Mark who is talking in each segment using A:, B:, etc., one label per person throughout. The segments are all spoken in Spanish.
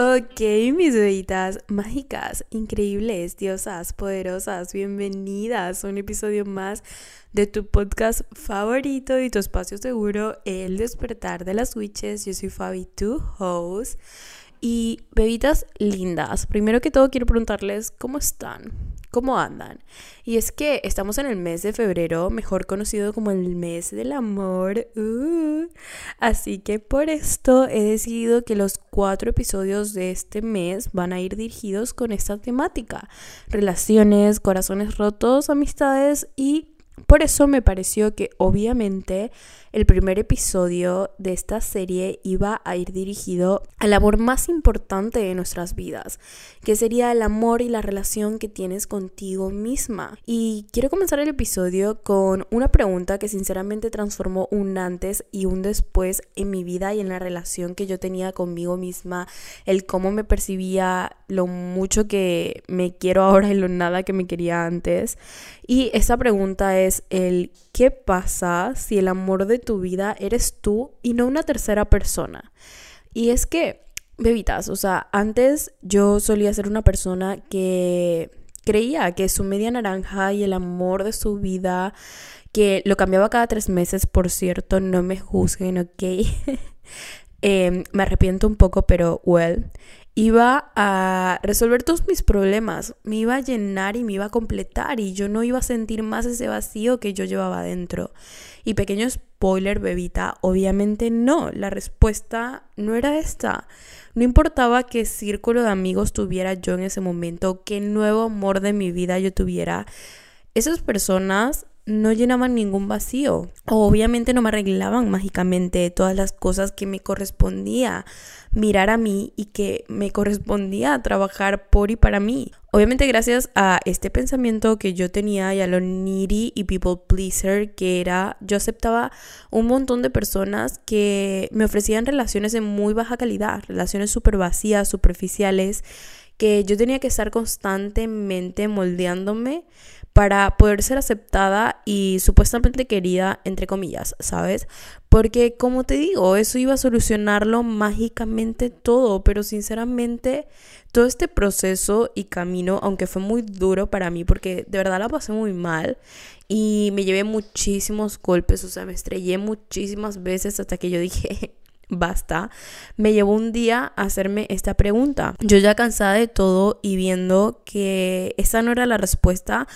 A: Ok, mis bebitas mágicas, increíbles, diosas, poderosas, bienvenidas a un episodio más de tu podcast favorito y tu espacio seguro, El despertar de las witches. Yo soy Fabi, tu host. Y bebitas lindas, primero que todo quiero preguntarles cómo están, cómo andan. Y es que estamos en el mes de febrero, mejor conocido como el mes del amor. Uh. Así que por esto he decidido que los cuatro episodios de este mes van a ir dirigidos con esta temática. Relaciones, corazones rotos, amistades y por eso me pareció que obviamente el primer episodio de esta serie iba a ir dirigido al amor más importante de nuestras vidas, que sería el amor y la relación que tienes contigo misma. Y quiero comenzar el episodio con una pregunta que sinceramente transformó un antes y un después en mi vida y en la relación que yo tenía conmigo misma, el cómo me percibía, lo mucho que me quiero ahora y lo nada que me quería antes. Y esa pregunta es el ¿qué pasa si el amor de tu vida eres tú y no una tercera persona? Y es que, bebitas, o sea, antes yo solía ser una persona que creía que su media naranja y el amor de su vida, que lo cambiaba cada tres meses, por cierto, no me juzguen, ¿ok? Em, me arrepiento un poco, pero well iba a resolver todos mis problemas, me iba a llenar y me iba a completar y yo no iba a sentir más ese vacío que yo llevaba dentro. Y pequeño spoiler, bebita, obviamente no, la respuesta no era esta. No importaba qué círculo de amigos tuviera yo en ese momento, qué nuevo amor de mi vida yo tuviera, esas personas no llenaban ningún vacío. Obviamente no me arreglaban mágicamente todas las cosas que me correspondía mirar a mí y que me correspondía trabajar por y para mí. Obviamente gracias a este pensamiento que yo tenía y a lo needy y people pleaser que era, yo aceptaba un montón de personas que me ofrecían relaciones de muy baja calidad, relaciones súper vacías, superficiales, que yo tenía que estar constantemente moldeándome para poder ser aceptada y supuestamente querida, entre comillas, ¿sabes? Porque como te digo, eso iba a solucionarlo mágicamente todo, pero sinceramente todo este proceso y camino, aunque fue muy duro para mí, porque de verdad la pasé muy mal y me llevé muchísimos golpes, o sea, me estrellé muchísimas veces hasta que yo dije, basta, me llevó un día a hacerme esta pregunta. Yo ya cansada de todo y viendo que esa no era la respuesta,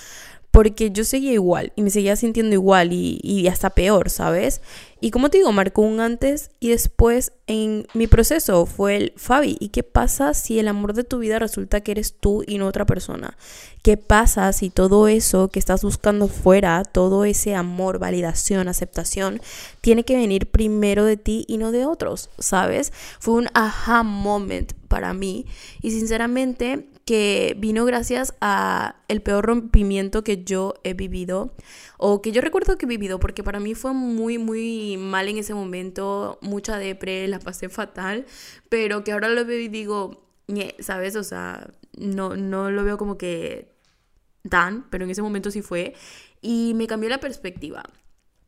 A: porque yo seguía igual y me seguía sintiendo igual y, y, hasta peor, ¿sabes? Y como te digo, marcó un antes y después en mi proceso fue el Fabi. ¿Y qué pasa si el amor de tu vida resulta que eres tú y no otra persona? ¿Qué pasa si todo eso que estás buscando fuera, todo ese amor, validación, aceptación, tiene que venir primero de ti y no de otros? ¿Sabes? Fue un aha moment para mí y sinceramente que vino gracias a el peor rompimiento que yo he vivido o que yo recuerdo que he vivido porque para mí fue muy muy mal en ese momento, mucha depre, la pasé fatal, pero que ahora lo veo y digo, ¿sabes? O sea, no no lo veo como que tan, pero en ese momento sí fue y me cambió la perspectiva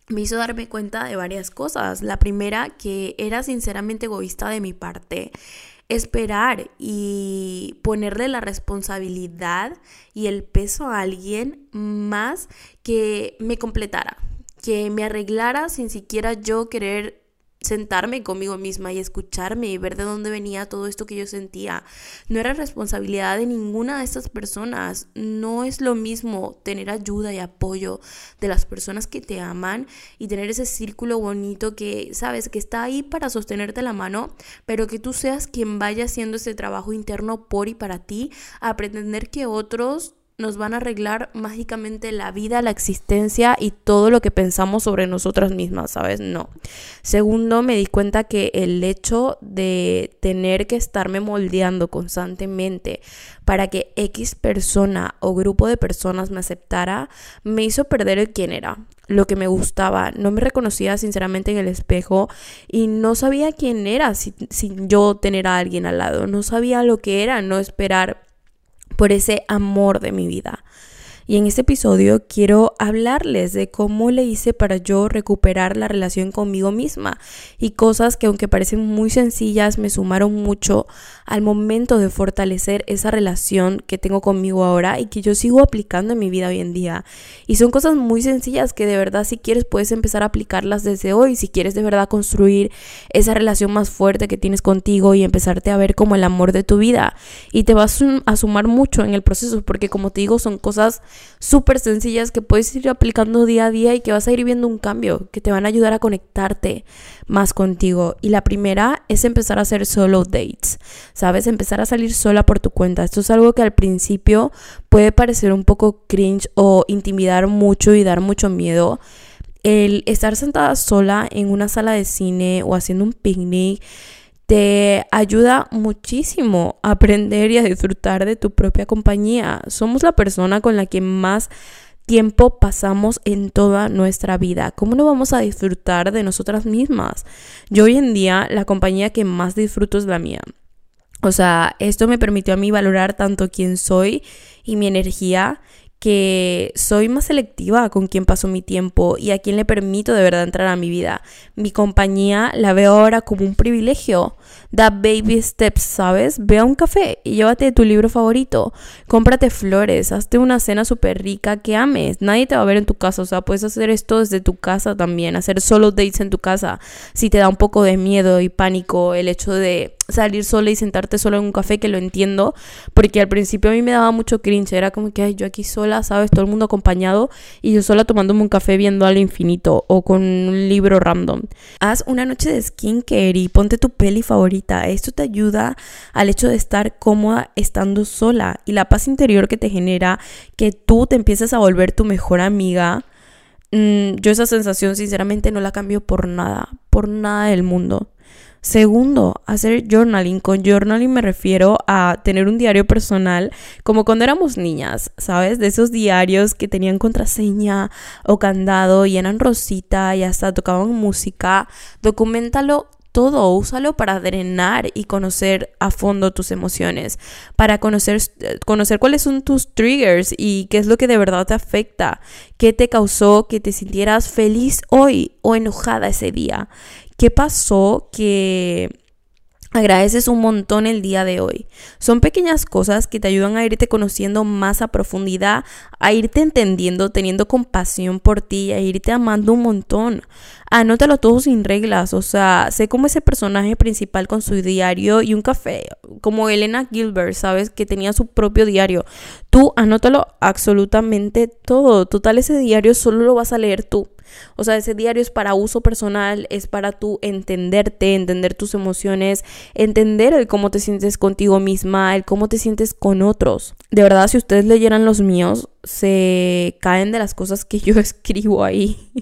A: me hizo darme cuenta de varias cosas. La primera, que era sinceramente egoísta de mi parte esperar y ponerle la responsabilidad y el peso a alguien más que me completara, que me arreglara sin siquiera yo querer sentarme conmigo misma y escucharme y ver de dónde venía todo esto que yo sentía. No era responsabilidad de ninguna de estas personas. No es lo mismo tener ayuda y apoyo de las personas que te aman y tener ese círculo bonito que sabes que está ahí para sostenerte la mano, pero que tú seas quien vaya haciendo ese trabajo interno por y para ti, a pretender que otros nos van a arreglar mágicamente la vida, la existencia y todo lo que pensamos sobre nosotras mismas, ¿sabes? No. Segundo, me di cuenta que el hecho de tener que estarme moldeando constantemente para que X persona o grupo de personas me aceptara, me hizo perder el quién era, lo que me gustaba. No me reconocía sinceramente en el espejo y no sabía quién era sin, sin yo tener a alguien al lado. No sabía lo que era no esperar por ese amor de mi vida. Y en este episodio quiero hablarles de cómo le hice para yo recuperar la relación conmigo misma y cosas que aunque parecen muy sencillas me sumaron mucho al momento de fortalecer esa relación que tengo conmigo ahora y que yo sigo aplicando en mi vida hoy en día. Y son cosas muy sencillas que de verdad si quieres puedes empezar a aplicarlas desde hoy, si quieres de verdad construir esa relación más fuerte que tienes contigo y empezarte a ver como el amor de tu vida. Y te vas a sumar mucho en el proceso porque como te digo son cosas súper sencillas que puedes ir aplicando día a día y que vas a ir viendo un cambio, que te van a ayudar a conectarte más contigo. Y la primera es empezar a hacer solo dates, ¿sabes? Empezar a salir sola por tu cuenta. Esto es algo que al principio puede parecer un poco cringe o intimidar mucho y dar mucho miedo. El estar sentada sola en una sala de cine o haciendo un picnic te ayuda muchísimo a aprender y a disfrutar de tu propia compañía. Somos la persona con la que más tiempo pasamos en toda nuestra vida. ¿Cómo no vamos a disfrutar de nosotras mismas? Yo hoy en día la compañía que más disfruto es la mía. O sea, esto me permitió a mí valorar tanto quién soy y mi energía que soy más selectiva con quién paso mi tiempo y a quién le permito de verdad entrar a mi vida. Mi compañía la veo ahora como un privilegio. Da baby steps, ¿sabes? Ve a un café y llévate tu libro favorito. Cómprate flores, hazte una cena súper rica que ames. Nadie te va a ver en tu casa, o sea, puedes hacer esto desde tu casa también, hacer solo dates en tu casa. Si te da un poco de miedo y pánico el hecho de salir sola y sentarte sola en un café, que lo entiendo, porque al principio a mí me daba mucho cringe, era como que, ay, yo aquí sola, ¿sabes? Todo el mundo acompañado y yo sola tomándome un café viendo al infinito o con un libro random. Haz una noche de skincare y ponte tu peli favorita. Esto te ayuda al hecho de estar cómoda estando sola y la paz interior que te genera que tú te empieces a volver tu mejor amiga. Mm, yo esa sensación sinceramente no la cambio por nada, por nada del mundo. Segundo, hacer journaling. Con journaling me refiero a tener un diario personal como cuando éramos niñas, ¿sabes? De esos diarios que tenían contraseña o candado y eran rosita y hasta tocaban música. Documentalo todo, úsalo para drenar y conocer a fondo tus emociones, para conocer, conocer cuáles son tus triggers y qué es lo que de verdad te afecta, qué te causó que te sintieras feliz hoy o enojada ese día, ¿Qué pasó que agradeces un montón el día de hoy? Son pequeñas cosas que te ayudan a irte conociendo más a profundidad, a irte entendiendo, teniendo compasión por ti, a irte amando un montón. Anótalo todo sin reglas, o sea, sé como ese personaje principal con su diario y un café, como Elena Gilbert, ¿sabes? Que tenía su propio diario. Tú anótalo absolutamente todo. Total, ese diario solo lo vas a leer tú. O sea, ese diario es para uso personal, es para tú entenderte, entender tus emociones, entender el cómo te sientes contigo misma, el cómo te sientes con otros. De verdad, si ustedes leyeran los míos, se caen de las cosas que yo escribo ahí.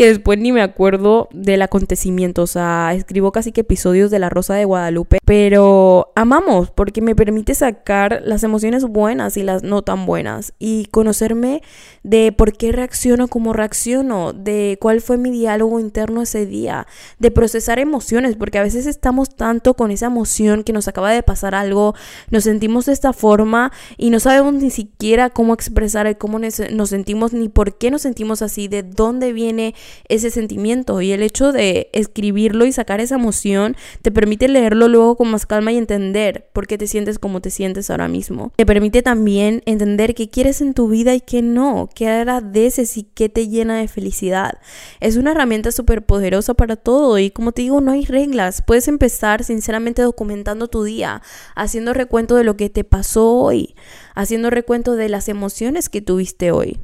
A: Que después ni me acuerdo del acontecimiento. O sea, escribo casi que episodios de La Rosa de Guadalupe. Pero amamos porque me permite sacar las emociones buenas y las no tan buenas. Y conocerme de por qué reacciono como reacciono. De cuál fue mi diálogo interno ese día. De procesar emociones. Porque a veces estamos tanto con esa emoción que nos acaba de pasar algo. Nos sentimos de esta forma y no sabemos ni siquiera cómo expresar cómo nos sentimos ni por qué nos sentimos así. De dónde viene ese sentimiento y el hecho de escribirlo y sacar esa emoción te permite leerlo luego con más calma y entender por qué te sientes como te sientes ahora mismo. Te permite también entender qué quieres en tu vida y qué no, qué agradeces y qué te llena de felicidad. Es una herramienta súper poderosa para todo y como te digo, no hay reglas. Puedes empezar sinceramente documentando tu día, haciendo recuento de lo que te pasó hoy, haciendo recuento de las emociones que tuviste hoy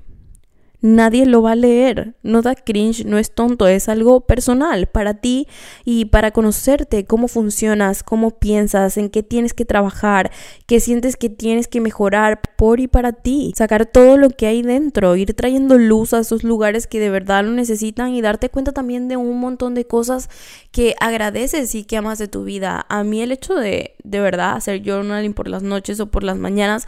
A: nadie lo va a leer. No da cringe, no es tonto, es algo personal para ti y para conocerte, cómo funcionas, cómo piensas, en qué tienes que trabajar, qué sientes que tienes que mejorar por y para ti. Sacar todo lo que hay dentro, ir trayendo luz a esos lugares que de verdad lo necesitan y darte cuenta también de un montón de cosas que agradeces y que amas de tu vida. A mí el hecho de de verdad hacer journaling por las noches o por las mañanas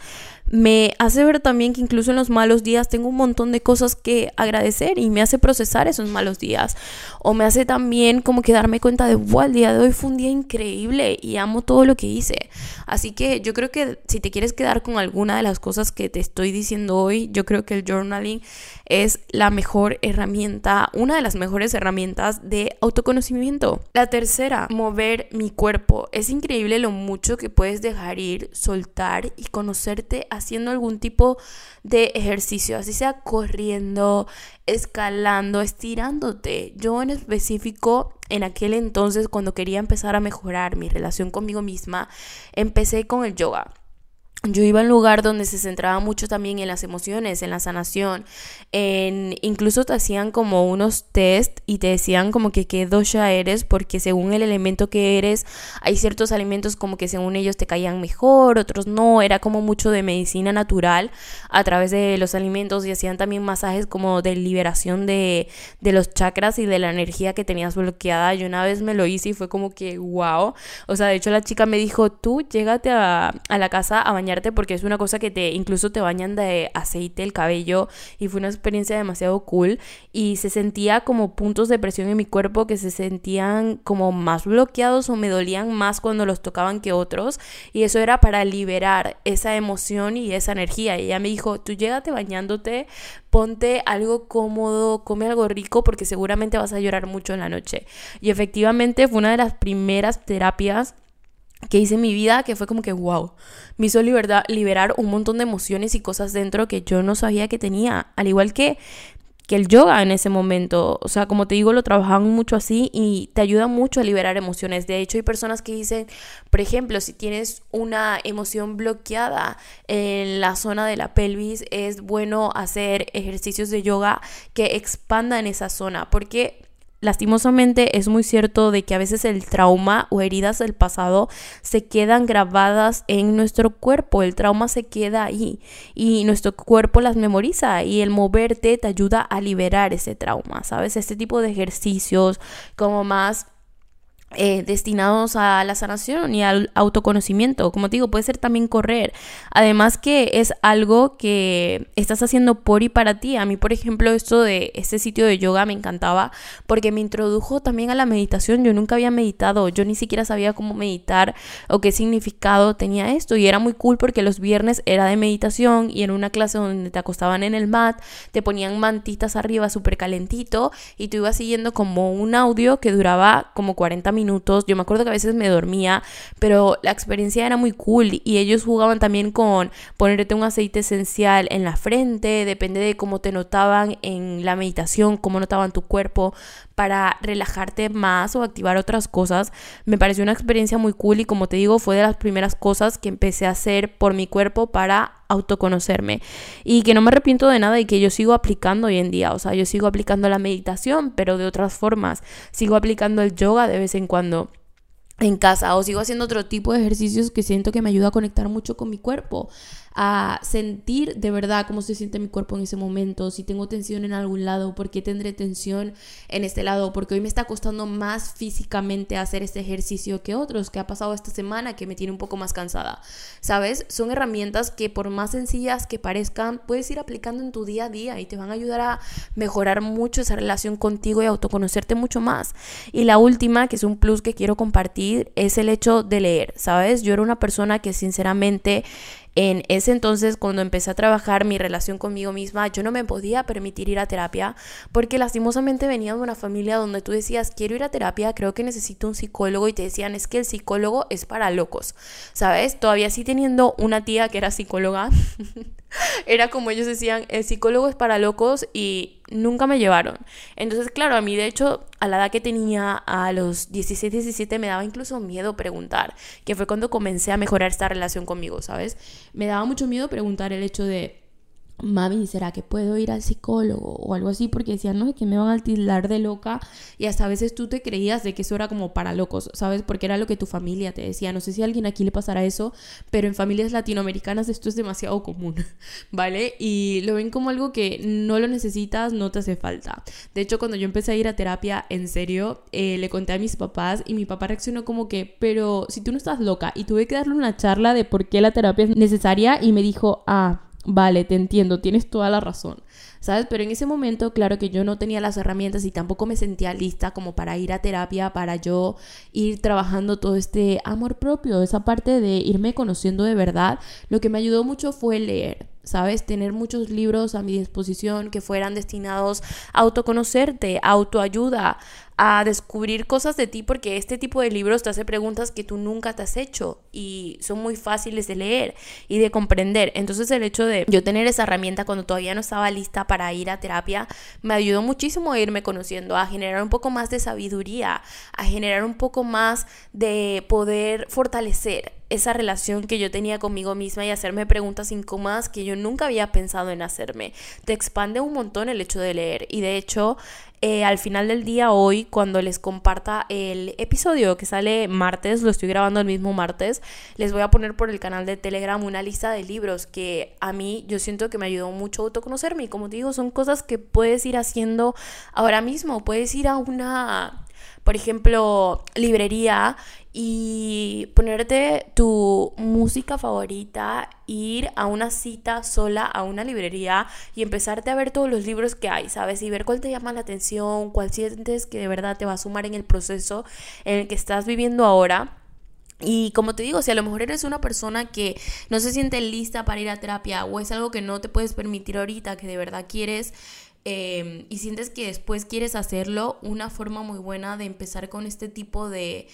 A: me hace ver también que incluso en los malos días tengo un montón de cosas que agradecer y me hace procesar esos malos días. O me hace también como que darme cuenta de, wow, el día de hoy fue un día increíble y amo todo lo que hice. Así que yo creo que si te quieres quedar con alguna de las cosas que te estoy diciendo hoy, yo creo que el journaling es la mejor herramienta, una de las mejores herramientas de autoconocimiento. La tercera, mover mi cuerpo. Es increíble lo mucho que puedes dejar ir, soltar y conocerte haciendo algún tipo de ejercicio, así sea corriendo, escalando, estirándote. Yo en específico, en aquel entonces, cuando quería empezar a mejorar mi relación conmigo misma, empecé con el yoga yo iba a un lugar donde se centraba mucho también en las emociones, en la sanación, en incluso te hacían como unos test y te decían como que qué dosha eres porque según el elemento que eres hay ciertos alimentos como que según ellos te caían mejor, otros no, era como mucho de medicina natural a través de los alimentos y hacían también masajes como de liberación de, de los chakras y de la energía que tenías bloqueada. Yo una vez me lo hice y fue como que wow, o sea, de hecho la chica me dijo, tú llégate a, a la casa a bañar porque es una cosa que te incluso te bañan de aceite el cabello y fue una experiencia demasiado cool y se sentía como puntos de presión en mi cuerpo que se sentían como más bloqueados o me dolían más cuando los tocaban que otros y eso era para liberar esa emoción y esa energía. Y ella me dijo, tú llégate bañándote, ponte algo cómodo, come algo rico porque seguramente vas a llorar mucho en la noche y efectivamente fue una de las primeras terapias que hice en mi vida que fue como que wow, me hizo liberar un montón de emociones y cosas dentro que yo no sabía que tenía, al igual que que el yoga en ese momento, o sea, como te digo, lo trabajan mucho así y te ayuda mucho a liberar emociones. De hecho, hay personas que dicen, por ejemplo, si tienes una emoción bloqueada en la zona de la pelvis, es bueno hacer ejercicios de yoga que expandan esa zona, porque lastimosamente es muy cierto de que a veces el trauma o heridas del pasado se quedan grabadas en nuestro cuerpo, el trauma se queda ahí y nuestro cuerpo las memoriza y el moverte te ayuda a liberar ese trauma, ¿sabes? Este tipo de ejercicios como más eh, destinados a la sanación y al autoconocimiento. Como te digo, puede ser también correr. Además que es algo que estás haciendo por y para ti. A mí, por ejemplo, esto de este sitio de yoga me encantaba porque me introdujo también a la meditación. Yo nunca había meditado, yo ni siquiera sabía cómo meditar o qué significado tenía esto. Y era muy cool porque los viernes era de meditación y en una clase donde te acostaban en el mat, te ponían mantitas arriba súper calentito y tú ibas siguiendo como un audio que duraba como 40 minutos minutos. Yo me acuerdo que a veces me dormía, pero la experiencia era muy cool y ellos jugaban también con ponerte un aceite esencial en la frente, depende de cómo te notaban en la meditación, cómo notaban tu cuerpo para relajarte más o activar otras cosas. Me pareció una experiencia muy cool y como te digo, fue de las primeras cosas que empecé a hacer por mi cuerpo para autoconocerme y que no me arrepiento de nada y que yo sigo aplicando hoy en día, o sea, yo sigo aplicando la meditación, pero de otras formas, sigo aplicando el yoga de vez en cuando en casa o sigo haciendo otro tipo de ejercicios que siento que me ayuda a conectar mucho con mi cuerpo a sentir de verdad cómo se siente mi cuerpo en ese momento, si tengo tensión en algún lado, por qué tendré tensión en este lado, porque hoy me está costando más físicamente hacer este ejercicio que otros, que ha pasado esta semana que me tiene un poco más cansada. ¿Sabes? Son herramientas que por más sencillas que parezcan, puedes ir aplicando en tu día a día y te van a ayudar a mejorar mucho esa relación contigo y autoconocerte mucho más. Y la última, que es un plus que quiero compartir, es el hecho de leer, ¿sabes? Yo era una persona que sinceramente en ese entonces, cuando empecé a trabajar mi relación conmigo misma, yo no me podía permitir ir a terapia porque lastimosamente venía de una familia donde tú decías, quiero ir a terapia, creo que necesito un psicólogo y te decían, es que el psicólogo es para locos, ¿sabes? Todavía sí teniendo una tía que era psicóloga, era como ellos decían, el psicólogo es para locos y nunca me llevaron. Entonces, claro, a mí de hecho, a la edad que tenía, a los 16, 17, me daba incluso miedo preguntar, que fue cuando comencé a mejorar esta relación conmigo, ¿sabes? Me daba mucho miedo preguntar el hecho de mami, ¿será que puedo ir al psicólogo o algo así? Porque decían, no, que me van a tildar de loca y hasta a veces tú te creías de que eso era como para locos, ¿sabes? Porque era lo que tu familia te decía. No sé si a alguien aquí le pasará eso, pero en familias latinoamericanas esto es demasiado común, ¿vale? Y lo ven como algo que no lo necesitas, no te hace falta. De hecho, cuando yo empecé a ir a terapia, en serio, eh, le conté a mis papás y mi papá reaccionó como que, pero si tú no estás loca, y tuve que darle una charla de por qué la terapia es necesaria y me dijo, ah, vale, te entiendo, tienes toda la razón, ¿sabes? Pero en ese momento, claro que yo no tenía las herramientas y tampoco me sentía lista como para ir a terapia, para yo ir trabajando todo este amor propio, esa parte de irme conociendo de verdad. Lo que me ayudó mucho fue leer. ¿sabes? Tener muchos libros a mi disposición que fueran destinados a autoconocerte, autoayuda, a descubrir cosas de ti porque este tipo de libros te hace preguntas que tú nunca te has hecho y son muy fáciles de leer y de comprender. Entonces el hecho de yo tener esa herramienta cuando todavía no estaba lista para ir a terapia me ayudó muchísimo a irme conociendo, a generar un poco más de sabiduría, a generar un poco más de poder fortalecer esa relación que yo tenía conmigo misma y hacerme preguntas incómodas que yo nunca había pensado en hacerme. Te expande un montón el hecho de leer y de hecho eh, al final del día hoy, cuando les comparta el episodio que sale martes, lo estoy grabando el mismo martes, les voy a poner por el canal de Telegram una lista de libros que a mí yo siento que me ayudó mucho a autoconocerme. Y como te digo, son cosas que puedes ir haciendo ahora mismo, puedes ir a una por ejemplo, librería y ponerte tu música favorita, ir a una cita sola a una librería y empezarte a ver todos los libros que hay, ¿sabes? Y ver cuál te llama la atención, cuál sientes que de verdad te va a sumar en el proceso en el que estás viviendo ahora. Y como te digo, si a lo mejor eres una persona que no se siente lista para ir a terapia o es algo que no te puedes permitir ahorita, que de verdad quieres Em, y sientes que después quieres hacerlo, una forma muy buena de empezar con este tipo de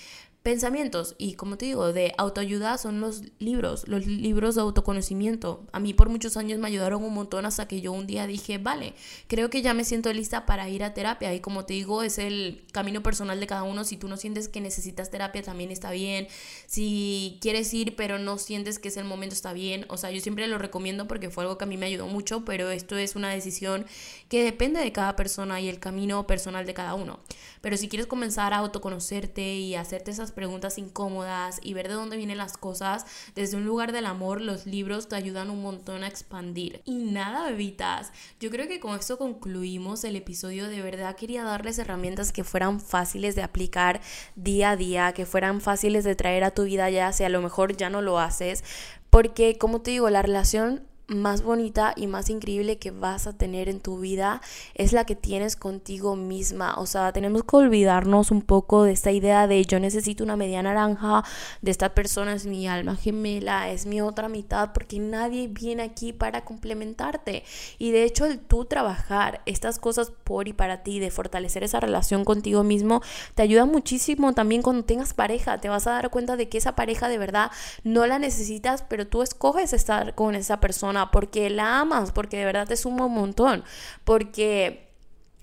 A: pensamientos y como te digo, de autoayuda son los libros, los libros de autoconocimiento. A mí por muchos años me ayudaron un montón hasta que yo un día dije, vale, creo que ya me siento lista para ir a terapia y como te digo, es el camino personal de cada uno. Si tú no sientes que necesitas terapia, también está bien. Si quieres ir pero no sientes que es el momento, está bien. O sea, yo siempre lo recomiendo porque fue algo que a mí me ayudó mucho, pero esto es una decisión que depende de cada persona y el camino personal de cada uno. Pero si quieres comenzar a autoconocerte y hacerte esas preguntas incómodas y ver de dónde vienen las cosas, desde un lugar del amor, los libros te ayudan un montón a expandir. Y nada, bebitas, yo creo que con esto concluimos el episodio. De verdad quería darles herramientas que fueran fáciles de aplicar día a día, que fueran fáciles de traer a tu vida ya, si a lo mejor ya no lo haces. Porque, como te digo, la relación más bonita y más increíble que vas a tener en tu vida es la que tienes contigo misma. O sea, tenemos que olvidarnos un poco de esta idea de yo necesito una media naranja, de esta persona es mi alma gemela, es mi otra mitad, porque nadie viene aquí para complementarte. Y de hecho, el tú trabajar estas cosas por y para ti, de fortalecer esa relación contigo mismo, te ayuda muchísimo también cuando tengas pareja. Te vas a dar cuenta de que esa pareja de verdad no la necesitas, pero tú escoges estar con esa persona porque la amas, porque de verdad te suma un montón, porque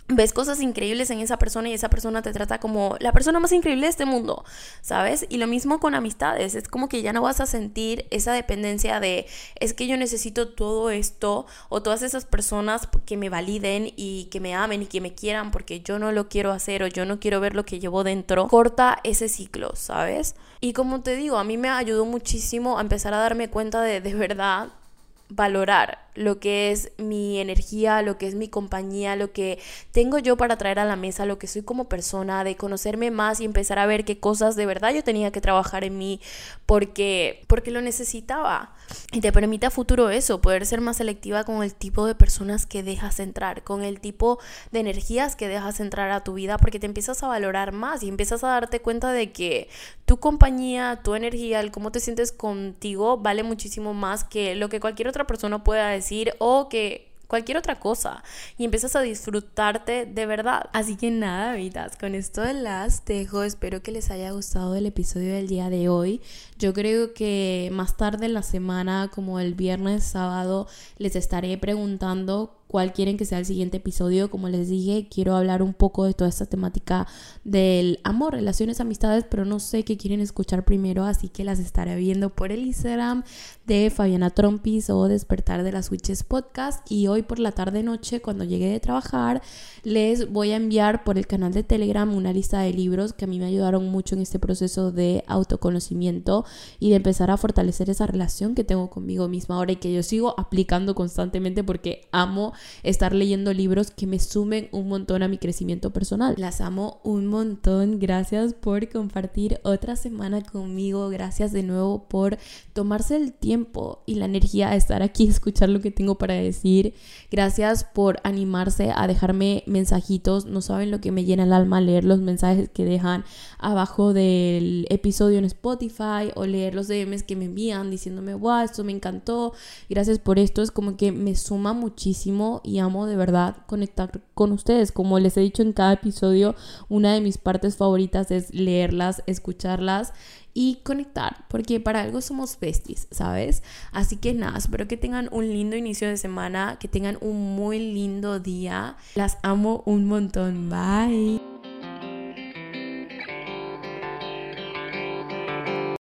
A: ves cosas increíbles en esa persona y esa persona te trata como la persona más increíble de este mundo, ¿sabes? Y lo mismo con amistades, es como que ya no vas a sentir esa dependencia de es que yo necesito todo esto o todas esas personas que me validen y que me amen y que me quieran porque yo no lo quiero hacer o yo no quiero ver lo que llevo dentro. Corta ese ciclo, ¿sabes? Y como te digo, a mí me ayudó muchísimo a empezar a darme cuenta de de verdad valorar lo que es mi energía, lo que es mi compañía, lo que tengo yo para traer a la mesa, lo que soy como persona, de conocerme más y empezar a ver qué cosas de verdad yo tenía que trabajar en mí porque porque lo necesitaba. Y te permite a futuro eso, poder ser más selectiva con el tipo de personas que dejas entrar, con el tipo de energías que dejas entrar a tu vida porque te empiezas a valorar más y empiezas a darte cuenta de que tu compañía, tu energía, el cómo te sientes contigo vale muchísimo más que lo que cualquier otra persona pueda decir o que cualquier otra cosa y empiezas a disfrutarte de verdad. Así que nada, vidas, con esto las dejo. Espero que les haya gustado el episodio del día de hoy. Yo creo que más tarde en la semana, como el viernes, sábado, les estaré preguntando cuál quieren que sea el siguiente episodio. Como les dije, quiero hablar un poco de toda esta temática del amor, relaciones, amistades, pero no sé qué quieren escuchar primero, así que las estaré viendo por el Instagram de Fabiana Trompis o Despertar de las Witches Podcast. Y hoy por la tarde noche, cuando llegue de trabajar, les voy a enviar por el canal de Telegram una lista de libros que a mí me ayudaron mucho en este proceso de autoconocimiento y de empezar a fortalecer esa relación que tengo conmigo misma ahora y que yo sigo aplicando constantemente porque amo estar leyendo libros que me sumen un montón a mi crecimiento personal. Las amo un montón. Gracias por compartir otra semana conmigo. Gracias de nuevo por tomarse el tiempo y la energía de estar aquí, escuchar lo que tengo para decir. Gracias por animarse a dejarme mensajitos. No saben lo que me llena el alma leer los mensajes que dejan abajo del episodio en Spotify o leer los DMs que me envían diciéndome, wow, esto me encantó. Gracias por esto. Es como que me suma muchísimo y amo de verdad conectar con ustedes. Como les he dicho en cada episodio, una de mis partes favoritas es leerlas, escucharlas y conectar, porque para algo somos besties, ¿sabes? Así que nada, espero que tengan un lindo inicio de semana, que tengan un muy lindo día. Las amo un montón. Bye.